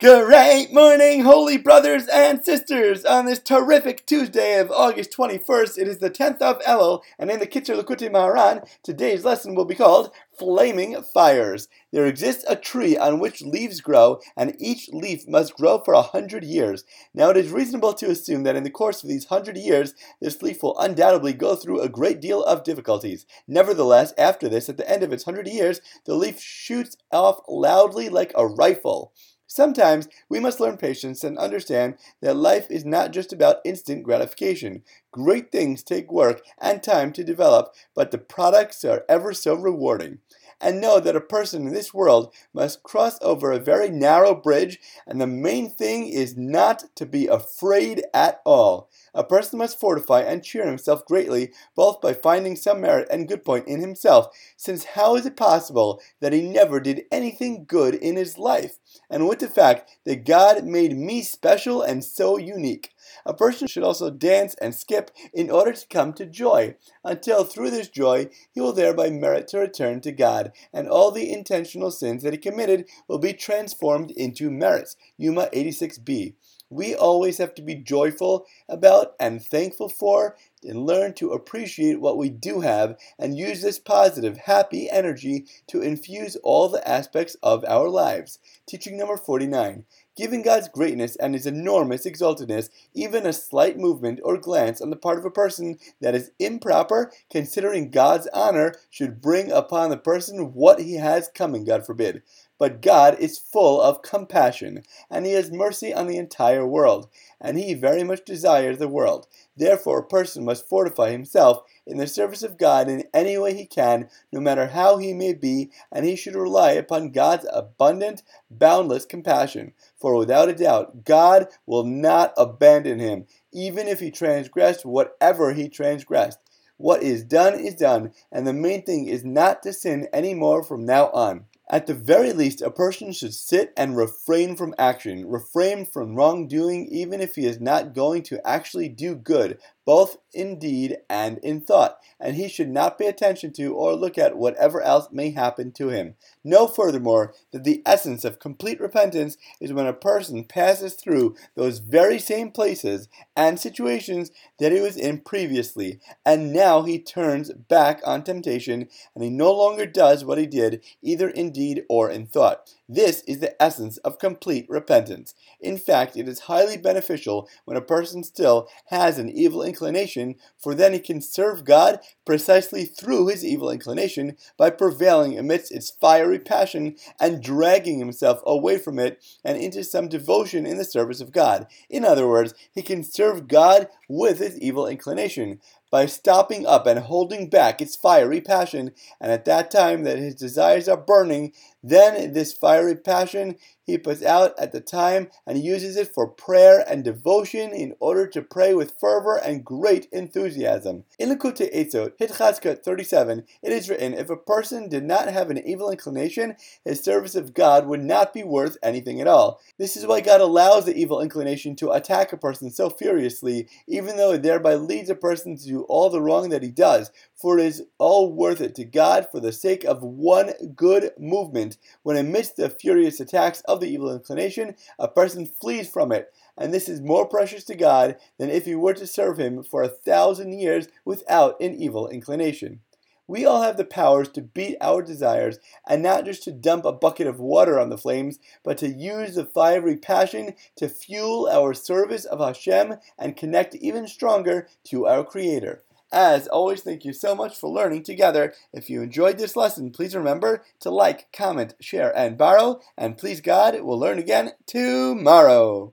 Great morning, holy brothers and sisters! On this terrific Tuesday of August 21st, it is the 10th of Elul, and in the Kitzur Likutei Moharan, today's lesson will be called Flaming Fires. There exists a tree on which leaves grow, and each leaf must grow for a hundred years. Now it is reasonable to assume that in the course of these hundred years, this leaf will undoubtedly go through a great deal of difficulties. Nevertheless, after this, at the end of its hundred years, the leaf shoots off loudly like a rifle. Sometimes we must learn patience and understand that life is not just about instant gratification. Great things take work and time to develop, but the products are ever so rewarding and know that a person in this world must cross over a very narrow bridge, and the main thing is not to be afraid at all. A person must fortify and cheer himself greatly, both by finding some merit and good point in himself, since how is it possible that he never did anything good in his life? And with the fact that God made me special and so unique. A person should also dance and skip in order to come to joy, until through this joy he will thereby merit to return to God, and all the intentional sins that he committed will be transformed into merits. Yuma 86b. We always have to be joyful about and thankful for and learn to appreciate what we do have and use this positive, happy energy to infuse all the aspects of our lives. Teaching number 49. Given God's greatness and his enormous exaltedness, even a slight movement or glance on the part of a person that is improper, considering God's honor, should bring upon the person what he has coming, God forbid. But God is full of compassion, and He has mercy on the entire world, and He very much desires the world. Therefore, a person must fortify himself in the service of God in any way he can, no matter how he may be, and he should rely upon God's abundant, boundless compassion. For without a doubt, God will not abandon him, even if he transgressed whatever he transgressed. What is done is done, and the main thing is not to sin any more from now on. At the very least, a person should sit and refrain from action, refrain from wrongdoing, even if he is not going to actually do good, both in deed and in thought, and he should not pay attention to or look at whatever else may happen to him. Know furthermore that the essence of complete repentance is when a person passes through those very same places and situations that he was in previously, and now he turns back on temptation, and he no longer does what he did, either in deed or in thought. This is the essence of complete repentance. In fact, it is highly beneficial when a person still has an evil inclination, for then he can serve God precisely through his evil inclination by prevailing amidst its fiery passion and dragging himself away from it and into some devotion in the service of God. In other words, he can serve God with his evil inclination by stopping up and holding back its fiery passion, and at that time that his desires are burning, then this fiery passion he puts out at the time and uses it for prayer and devotion in order to pray with fervor and great enthusiasm. In Likutei Eitzot, Hitchazkel 37, it is written, If a person did not have an evil inclination, his service of God would not be worth anything at all. This is why God allows the evil inclination to attack a person so furiously, even though it thereby leads a person to all the wrong that he does, for it is all worth it to God for the sake of one good movement, when amidst the furious attacks of the evil inclination, a person flees from it, and this is more precious to God than if he were to serve him for a thousand years without an evil inclination. We all have the powers to beat our desires and not just to dump a bucket of water on the flames, but to use the fiery passion to fuel our service of Hashem and connect even stronger to our Creator. As always, thank you so much for learning together. If you enjoyed this lesson, please remember to like, comment, share, and borrow. And please God, we'll learn again tomorrow.